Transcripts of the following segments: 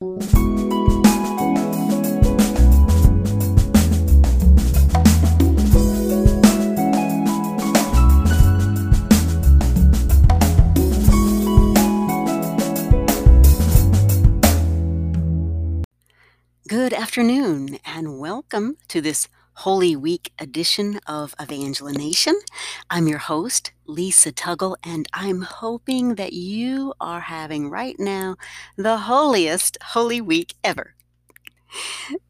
Good afternoon, and welcome to this Holy Week edition of Evangelination. I'm your host, Lisa Tuggle, and I'm hoping that you are having right now the holiest Holy Week ever.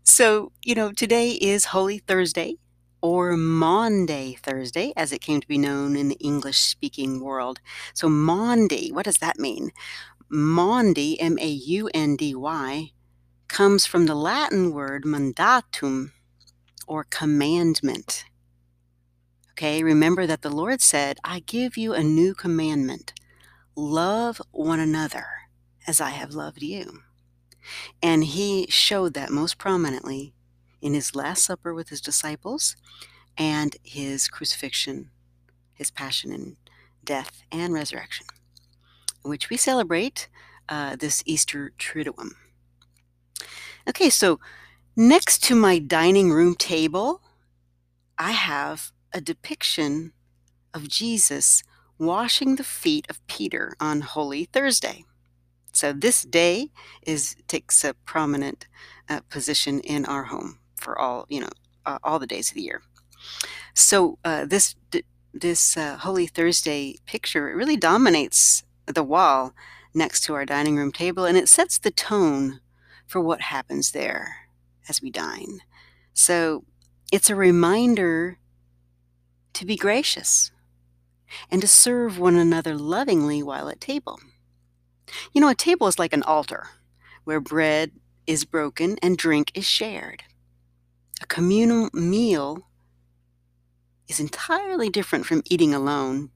So, you know, today is Holy Thursday, or Maundy Thursday, as it came to be known in the English speaking world. So, Maundy, what does that mean? Maundy, M A U N D Y, comes from the Latin word mandatum or commandment. Okay, remember that the Lord said, I give you a new commandment love one another as I have loved you. And he showed that most prominently in his Last Supper with his disciples and his crucifixion, his passion and death and resurrection, which we celebrate uh, this Easter Triduum. Okay, so next to my dining room table, I have a depiction of Jesus washing the feet of Peter on Holy Thursday. So this day is takes a prominent uh, position in our home for all you know uh, all the days of the year. So uh, this this uh, Holy Thursday picture it really dominates the wall next to our dining room table, and it sets the tone for what happens there as we dine. So it's a reminder to be gracious and to serve one another lovingly while at table. You know, a table is like an altar where bread is broken and drink is shared. A communal meal is entirely different from eating alone.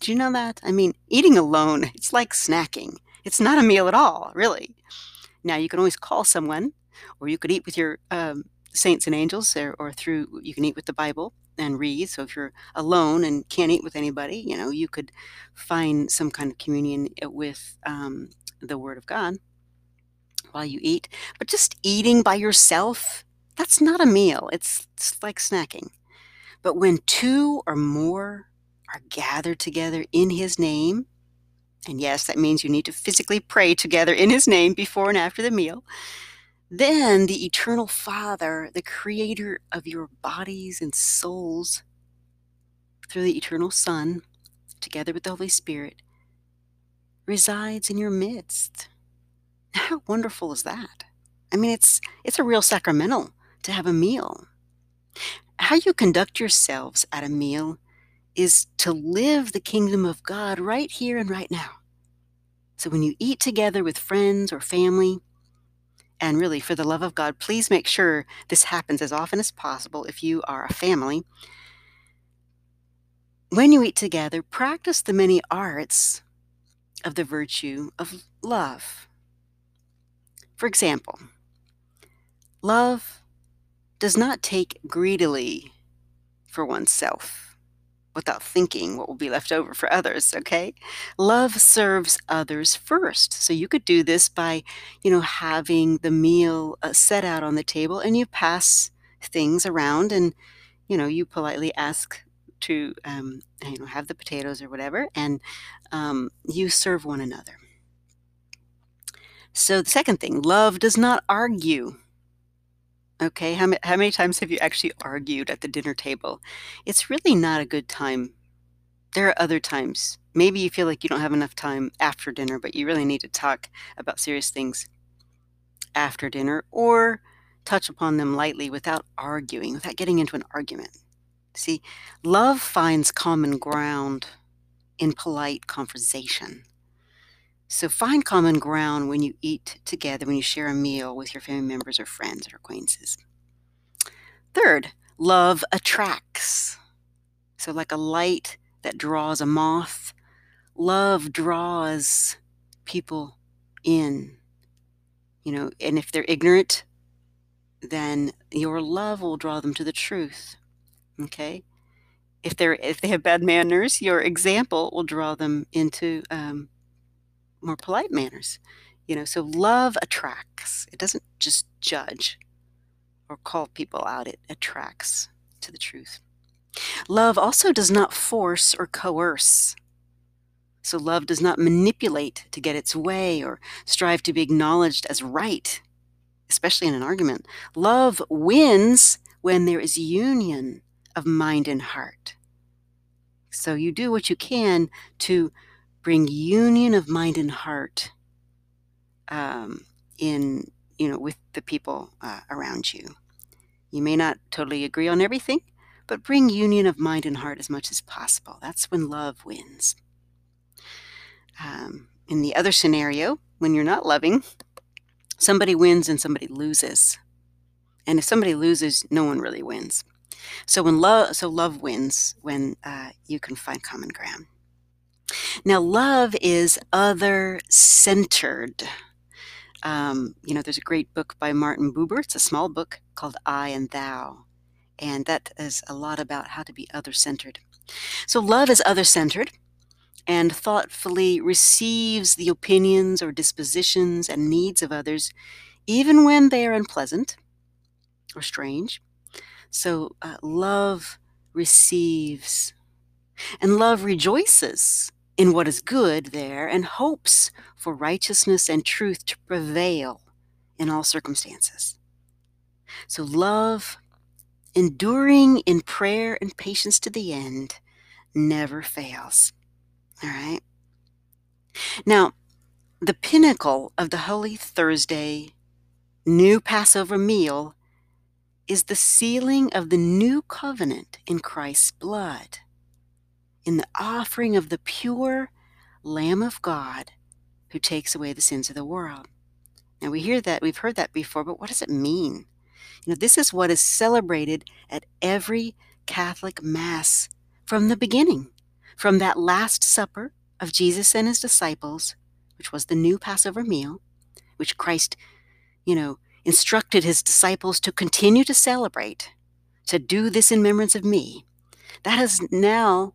Do you know that? I mean, eating alone, it's like snacking. It's not a meal at all, really. Now, you can always call someone, or you could eat with your um, saints and angels, or, or through, you can eat with the Bible and read. So if you're alone and can't eat with anybody, you know, you could find some kind of communion uh, with um, the Word of God while you eat. But just eating by yourself, that's not a meal. It's, it's like snacking. But when two or more are gathered together in His name, and yes, that means you need to physically pray together in His name before and after the meal. Then the eternal Father, the creator of your bodies and souls, through the eternal Son, together with the Holy Spirit, resides in your midst. How wonderful is that? I mean, it's it's a real sacramental to have a meal. How you conduct yourselves at a meal is to live the kingdom of God right here and right now. So when you eat together with friends or family, and really for the love of God, please make sure this happens as often as possible if you are a family. When you eat together, practice the many arts of the virtue of love. For example, love does not take greedily for oneself without thinking what will be left over for others, okay? Love serves others first. So you could do this by, you know, having the meal uh, set out on the table and you pass things around and, you know, you politely ask to, um, you know, have the potatoes or whatever, and um, you serve one another. So the second thing, love does not argue. Okay, how, how many times have you actually argued at the dinner table? It's really not a good time. There are other times. Maybe you feel like you don't have enough time after dinner, but you really need to talk about serious things after dinner or touch upon them lightly without arguing, without getting into an argument. See, love finds common ground in polite conversation. So find common ground when you eat together, when you share a meal with your family members or friends or acquaintances. Third, love attracts. So, like a light that draws a moth, love draws people in. You know, and if they're ignorant, then your love will draw them to the truth. Okay? If they're if they have bad manners, your example will draw them into um, more polite manners. You know, so love attracts. It doesn't just judge or call people out, it attracts to the truth. Love also does not force or coerce. So love does not manipulate to get its way or strive to be acknowledged as right, especially in an argument. Love wins when there is union of mind and heart. So you do what you can to bring union of mind and heart um, in you know with the people uh, around you. You may not totally agree on everything, but bring union of mind and heart as much as possible. That's when love wins. Um, in the other scenario, when you're not loving, somebody wins and somebody loses. And if somebody loses, no one really wins. So when love, so love wins when uh, you can find common ground. Now, love is other centered. Um, you know, there's a great book by Martin Buber. It's a small book called I and Thou. And that is a lot about how to be other centered. So, love is other centered and thoughtfully receives the opinions or dispositions and needs of others, even when they are unpleasant or strange. So, uh, love receives, and love rejoices in what is good there and hopes for righteousness and truth to prevail in all circumstances. So, love, enduring in prayer and patience to the end, never fails. All right. Now, the pinnacle of the Holy Thursday new Passover meal is the sealing of the new covenant in Christ's blood in the offering of the pure Lamb of God who takes away the sins of the world. Now we hear that, we've heard that before, but what does it mean? You know, this is what is celebrated at every Catholic Mass from the beginning, from that Last Supper of Jesus and his disciples, which was the new Passover meal, which Christ, you know, instructed his disciples to continue to celebrate, to do this in remembrance of me. That has now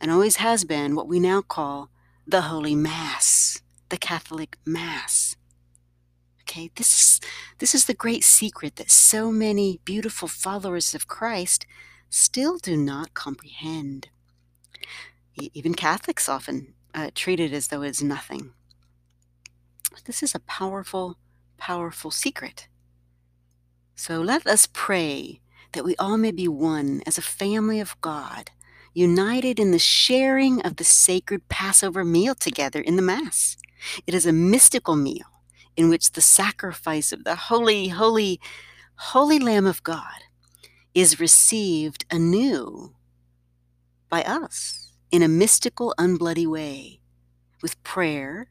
and always has been what we now call the Holy Mass, the Catholic Mass. Okay, this is, this is the great secret that so many beautiful followers of Christ still do not comprehend. Even Catholics often uh, treat it as though it's nothing. This is a powerful, powerful secret. So let us pray that we all may be one as a family of God united in the sharing of the sacred Passover meal together in the Mass. It is a mystical meal in which the sacrifice of the holy, holy, holy Lamb of God is received anew by us in a mystical, unbloody way, with prayer,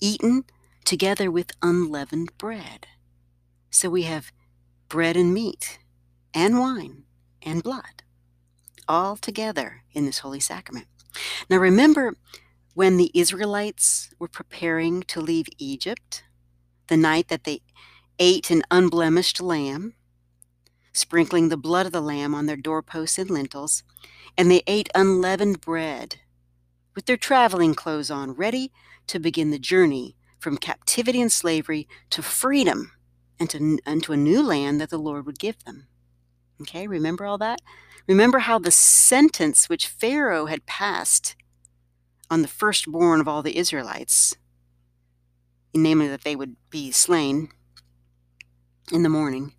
eaten together with unleavened bread. So we have bread and meat, and wine, and blood all together in this holy sacrament. Now, remember when the Israelites were preparing to leave Egypt, the night that they ate an unblemished lamb, sprinkling the blood of the lamb on their doorposts and lintels, and they ate unleavened bread with their traveling clothes on, ready to begin the journey from captivity and slavery to freedom and to, and to a new land that the Lord would give them. Okay, remember all that? Remember how the sentence which Pharaoh had passed on the firstborn of all the Israelites, namely that they would be slain in the morning,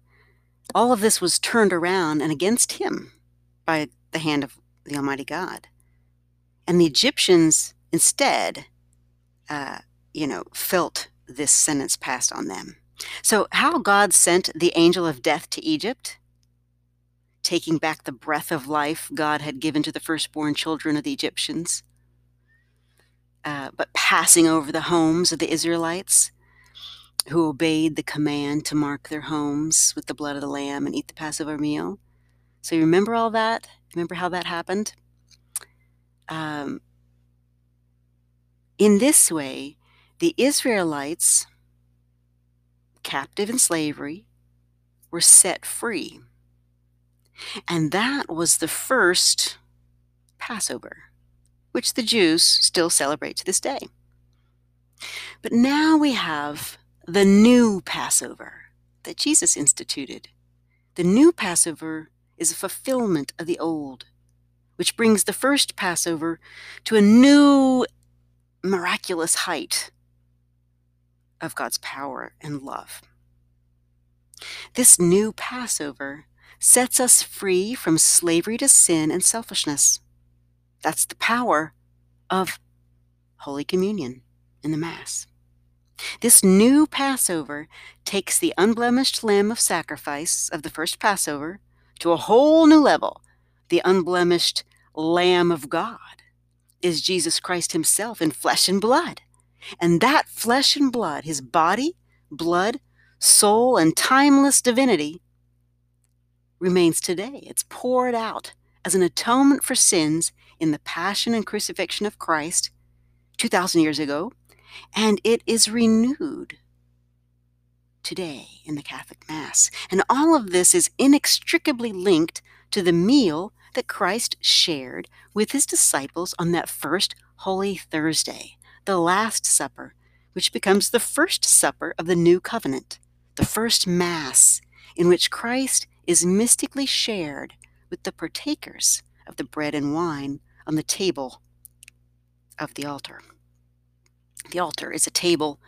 all of this was turned around and against him by the hand of the Almighty God. And the Egyptians instead, uh, you know, felt this sentence passed on them. So, how God sent the angel of death to Egypt taking back the breath of life God had given to the firstborn children of the Egyptians, uh, but passing over the homes of the Israelites who obeyed the command to mark their homes with the blood of the Lamb and eat the Passover meal. So you remember all that? Remember how that happened? Um, in this way, the Israelites, captive in slavery, were set free. And that was the first Passover, which the Jews still celebrate to this day. But now we have the new Passover that Jesus instituted. The new Passover is a fulfillment of the old, which brings the first Passover to a new miraculous height of God's power and love. This new Passover sets us free from slavery to sin and selfishness. That's the power of Holy Communion in the Mass. This new Passover takes the unblemished lamb of sacrifice of the first Passover to a whole new level. The unblemished Lamb of God is Jesus Christ Himself in flesh and blood. And that flesh and blood, His body, blood, soul, and timeless divinity, remains today. It's poured out as an atonement for sins in the passion and crucifixion of Christ 2,000 years ago, and it is renewed today in the Catholic Mass. And all of this is inextricably linked to the meal that Christ shared with his disciples on that first Holy Thursday, the Last Supper, which becomes the first supper of the new covenant, the first Mass, in which Christ is mystically shared with the partakers of the bread and wine on the table of the altar. The altar is a table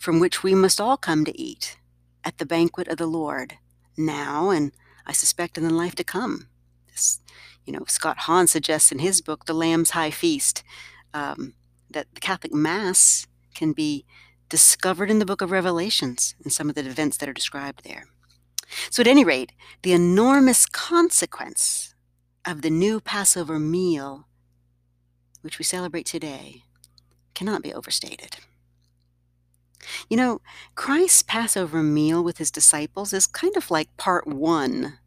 from which we must all come to eat at the banquet of the Lord, now and I suspect in the life to come. This, you know, Scott Hahn suggests in his book, The Lamb's High Feast, um, that the Catholic Mass can be discovered in the book of Revelations and some of the events that are described there. So, at any rate, the enormous consequence of the new Passover meal, which we celebrate today, cannot be overstated. You know, Christ's Passover meal with his disciples is kind of like part one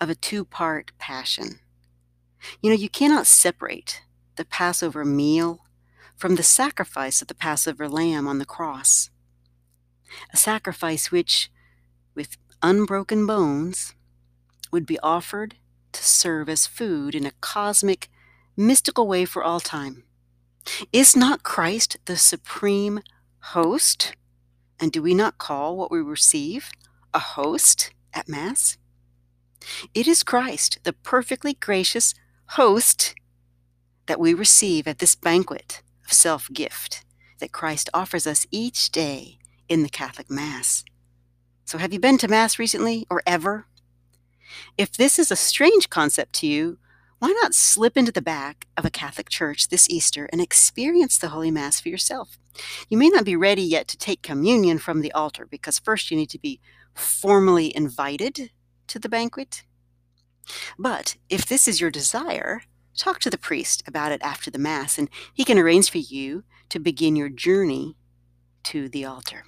of a two part passion. You know, you cannot separate the Passover meal from the sacrifice of the Passover lamb on the cross. A sacrifice which, with unbroken bones, would be offered to serve as food in a cosmic, mystical way for all time. Is not Christ the supreme host? And do we not call what we receive a host at Mass? It is Christ, the perfectly gracious host, that we receive at this banquet of self gift that Christ offers us each day in the Catholic Mass. So, have you been to Mass recently or ever? If this is a strange concept to you, why not slip into the back of a Catholic church this Easter and experience the Holy Mass for yourself? You may not be ready yet to take communion from the altar because first you need to be formally invited to the banquet. But if this is your desire, talk to the priest about it after the Mass and he can arrange for you to begin your journey to the altar.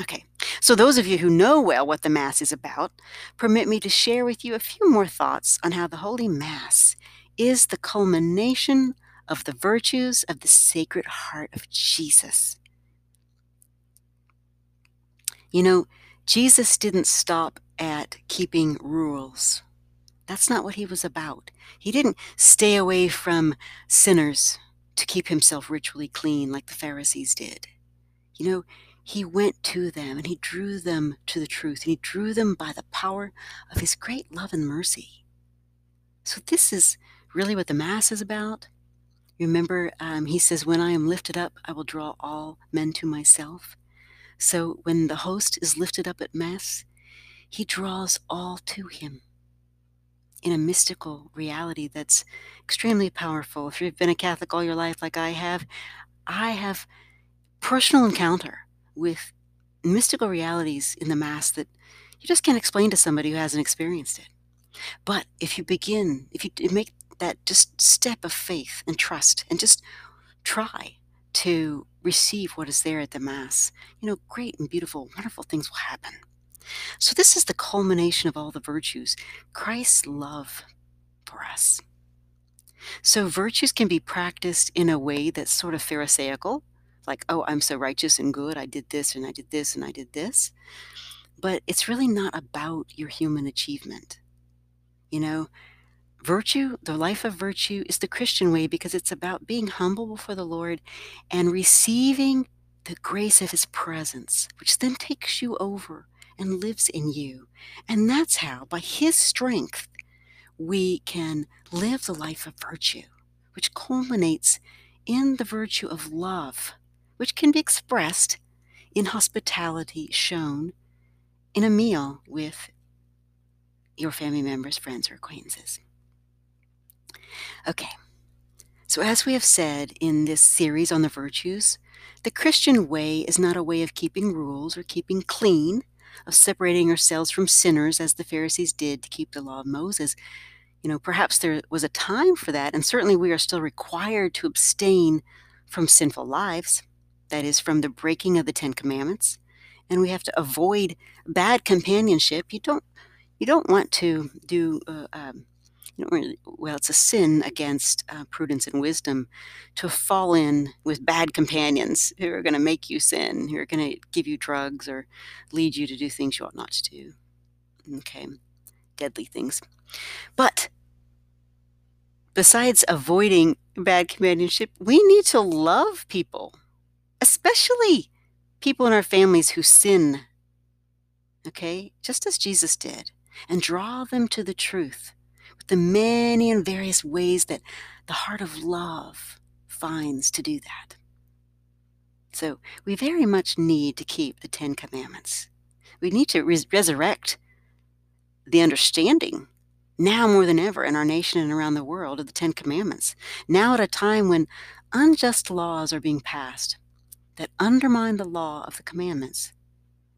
Okay, so those of you who know well what the Mass is about, permit me to share with you a few more thoughts on how the Holy Mass is the culmination of the virtues of the Sacred Heart of Jesus. You know, Jesus didn't stop at keeping rules. That's not what he was about. He didn't stay away from sinners to keep himself ritually clean like the Pharisees did. You know, he went to them and he drew them to the truth and he drew them by the power of his great love and mercy. So, this is really what the Mass is about. Remember, um, he says, When I am lifted up, I will draw all men to myself. So, when the host is lifted up at Mass, he draws all to him in a mystical reality that's extremely powerful. If you've been a Catholic all your life, like I have, I have personal encounter with mystical realities in the Mass that you just can't explain to somebody who hasn't experienced it. But if you begin, if you make that just step of faith and trust and just try to receive what is there at the Mass, you know, great and beautiful, wonderful things will happen. So, this is the culmination of all the virtues Christ's love for us. So, virtues can be practiced in a way that's sort of Pharisaical, like, oh, I'm so righteous and good. I did this and I did this and I did this. But it's really not about your human achievement. You know, virtue, the life of virtue, is the Christian way because it's about being humble before the Lord and receiving the grace of his presence, which then takes you over and lives in you. And that's how, by his strength, we can live the life of virtue, which culminates in the virtue of love, which can be expressed in hospitality shown in a meal with your family members, friends, or acquaintances. Okay, so as we have said in this series on the virtues, the Christian way is not a way of keeping rules or keeping clean, of separating ourselves from sinners as the Pharisees did to keep the law of Moses. You know, perhaps there was a time for that, and certainly we are still required to abstain from sinful lives, that is, from the breaking of the Ten Commandments, and we have to avoid bad companionship. You don't, you don't want to do uh, um, well, it's a sin against uh, prudence and wisdom to fall in with bad companions who are going to make you sin, who are going to give you drugs or lead you to do things you ought not to do. Okay, deadly things. But besides avoiding bad companionship, we need to love people, especially people in our families who sin. Okay, just as Jesus did, and draw them to the truth with the many and various ways that the heart of love finds to do that. So we very much need to keep the Ten Commandments. We need to res- resurrect the understanding now more than ever in our nation and around the world of the Ten Commandments. Now, at a time when unjust laws are being passed that undermine the law of the commandments,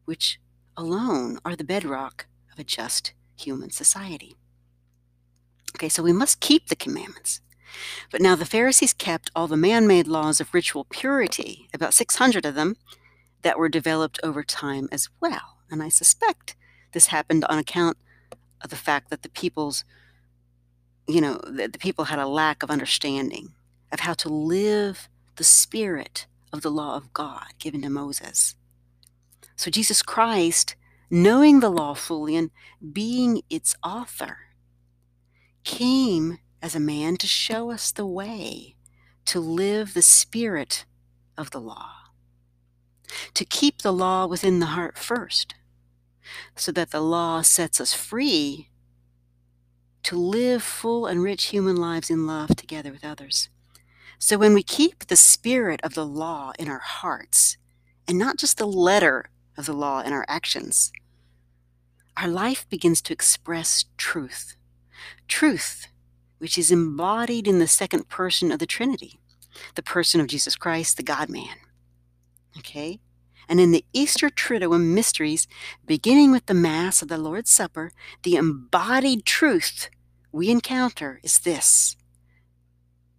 which alone are the bedrock of a just human society. Okay, so we must keep the commandments. But now the Pharisees kept all the man made laws of ritual purity, about 600 of them, that were developed over time as well. And I suspect this happened on account of the fact that the people's, you know, the, the people had a lack of understanding of how to live the spirit of the law of God given to Moses. So Jesus Christ, knowing the law fully and being its author, came as a man to show us the way to live the spirit of the law, to keep the law within the heart first, so that the law sets us free to live full and rich human lives in love together with others. So when we keep the spirit of the law in our hearts, and not just the letter of the law in our actions, our life begins to express truth truth, which is embodied in the second person of the Trinity, the person of Jesus Christ, the God man. Okay? And in the Easter Triduum mysteries, beginning with the Mass of the Lord's Supper, the embodied truth we encounter is this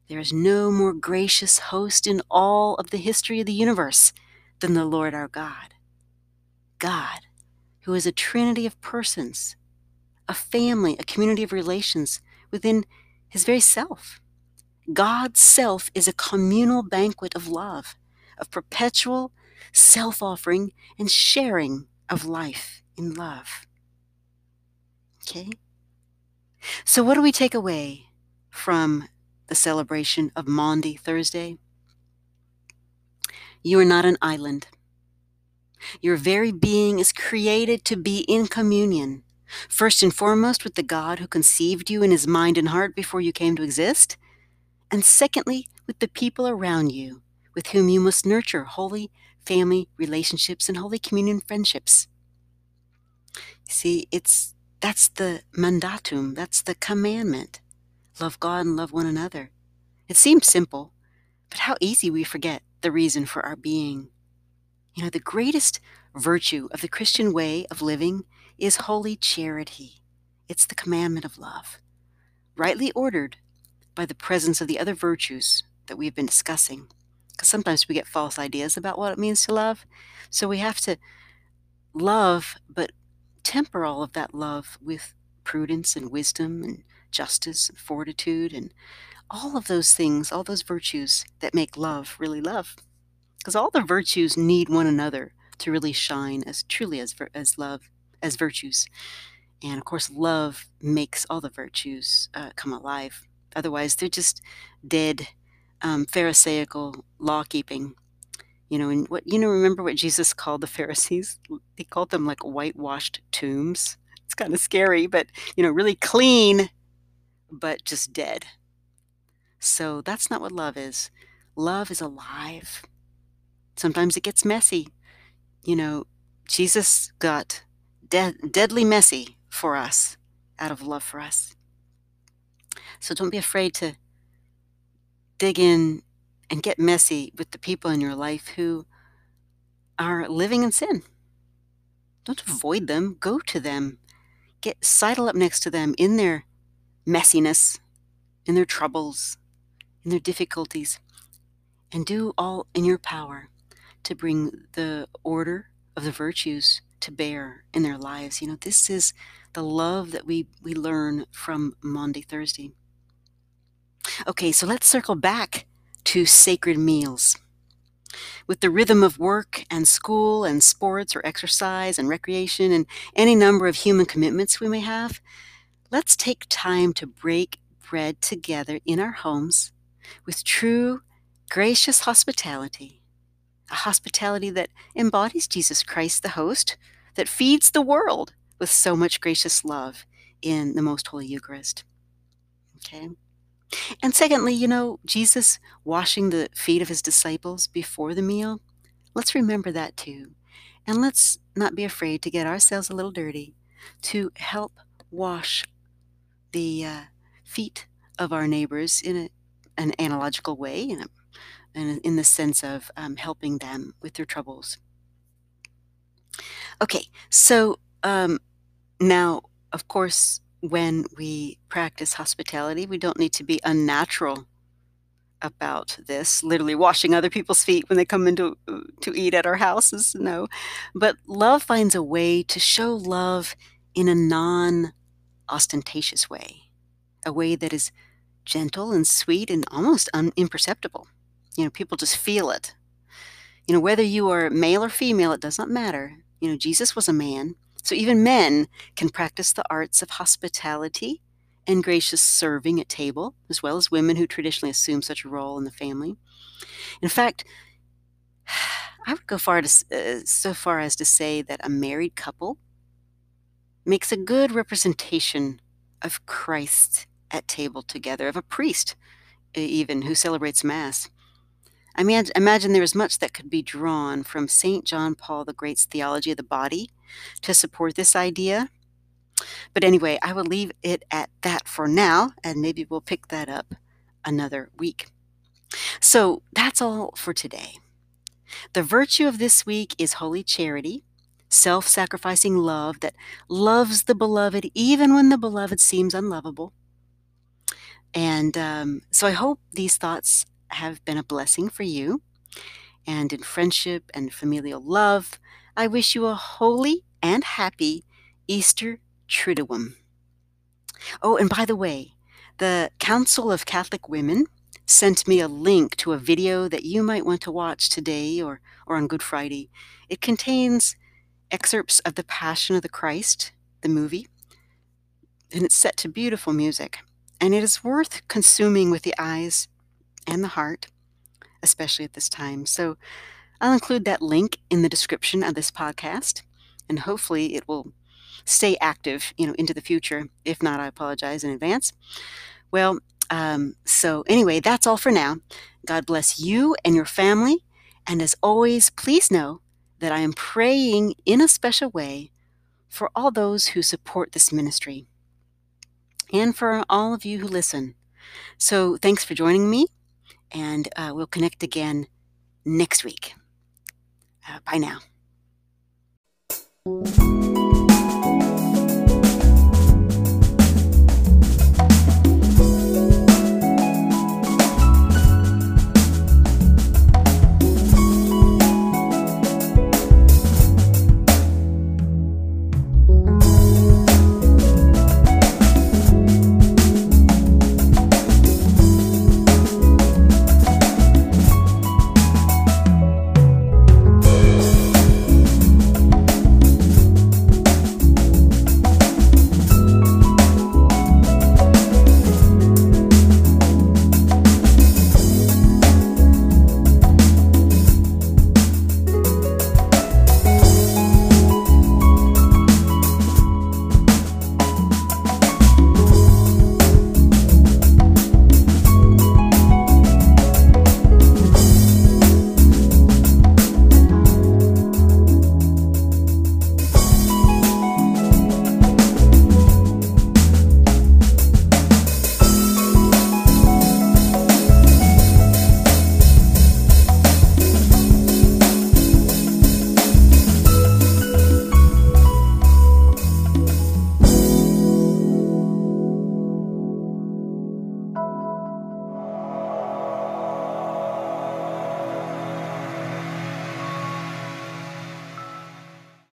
There is no more gracious host in all of the history of the universe than the Lord our God. God, who is a trinity of persons, a family, a community of relations within his very self. God's self is a communal banquet of love, of perpetual self offering and sharing of life in love. Okay? So, what do we take away from the celebration of Maundy Thursday? You are not an island. Your very being is created to be in communion First and foremost, with the God who conceived you in his mind and heart before you came to exist. And secondly, with the people around you, with whom you must nurture holy family relationships and holy communion friendships. See, it's that's the mandatum, that's the commandment. Love God and love one another. It seems simple, but how easy we forget the reason for our being. You know, the greatest virtue of the Christian way of living is holy charity. It's the commandment of love, rightly ordered by the presence of the other virtues that we've been discussing. Because sometimes we get false ideas about what it means to love. So we have to love, but temper all of that love with prudence and wisdom and justice and fortitude and all of those things, all those virtues that make love really love. Because all the virtues need one another to really shine as truly as, as love as virtues. And of course, love makes all the virtues uh, come alive. Otherwise, they're just dead, um, Pharisaical law keeping. You know, and what you know, remember what Jesus called the Pharisees? He called them like whitewashed tombs. It's kind of scary, but you know, really clean, but just dead. So that's not what love is. Love is alive. Sometimes it gets messy. You know, Jesus got de- deadly messy for us out of love for us. So don't be afraid to dig in and get messy with the people in your life who are living in sin. Don't avoid them, go to them. Get sidle up next to them in their messiness, in their troubles, in their difficulties, and do all in your power to bring the order of the virtues to bear in their lives. You know, this is the love that we, we learn from Maundy Thursday. Okay, so let's circle back to sacred meals. With the rhythm of work and school and sports or exercise and recreation and any number of human commitments we may have, let's take time to break bread together in our homes with true, gracious hospitality. A hospitality that embodies Jesus Christ, the host, that feeds the world with so much gracious love in the Most Holy Eucharist. Okay? And secondly, you know, Jesus washing the feet of his disciples before the meal, let's remember that too. And let's not be afraid to get ourselves a little dirty to help wash the uh, feet of our neighbors in a, an analogical way, in, a, in, in the sense of um, helping them with their troubles. Okay, so um, now, of course, when we practice hospitality, we don't need to be unnatural about this, literally washing other people's feet when they come into to eat at our houses. No. But love finds a way to show love in a non ostentatious way, a way that is gentle and sweet and almost un- imperceptible. You know, people just feel it. You know, whether you are male or female, it does not matter. You know, Jesus was a man, so even men can practice the arts of hospitality and gracious serving at table, as well as women who traditionally assume such a role in the family. In fact, I would go far to, uh, so far as to say that a married couple makes a good representation of Christ at table together, of a priest even who celebrates Mass. I mean, imagine there is much that could be drawn from St. John Paul the Great's theology of the body to support this idea. But anyway, I will leave it at that for now, and maybe we'll pick that up another week. So that's all for today. The virtue of this week is holy charity, self sacrificing love that loves the beloved even when the beloved seems unlovable. And um, so I hope these thoughts have been a blessing for you. And in friendship and familial love, I wish you a holy and happy Easter Triduum. Oh, and by the way, the Council of Catholic Women sent me a link to a video that you might want to watch today or, or on Good Friday. It contains excerpts of The Passion of the Christ, the movie, and it's set to beautiful music. And it is worth consuming with the eyes and the heart, especially at this time. So I'll include that link in the description of this podcast, and hopefully it will stay active, you know, into the future. If not, I apologize in advance. Well, um, so anyway, that's all for now. God bless you and your family. And as always, please know that I am praying in a special way for all those who support this ministry and for all of you who listen. So thanks for joining me and uh, we'll connect again next week. Uh, bye now.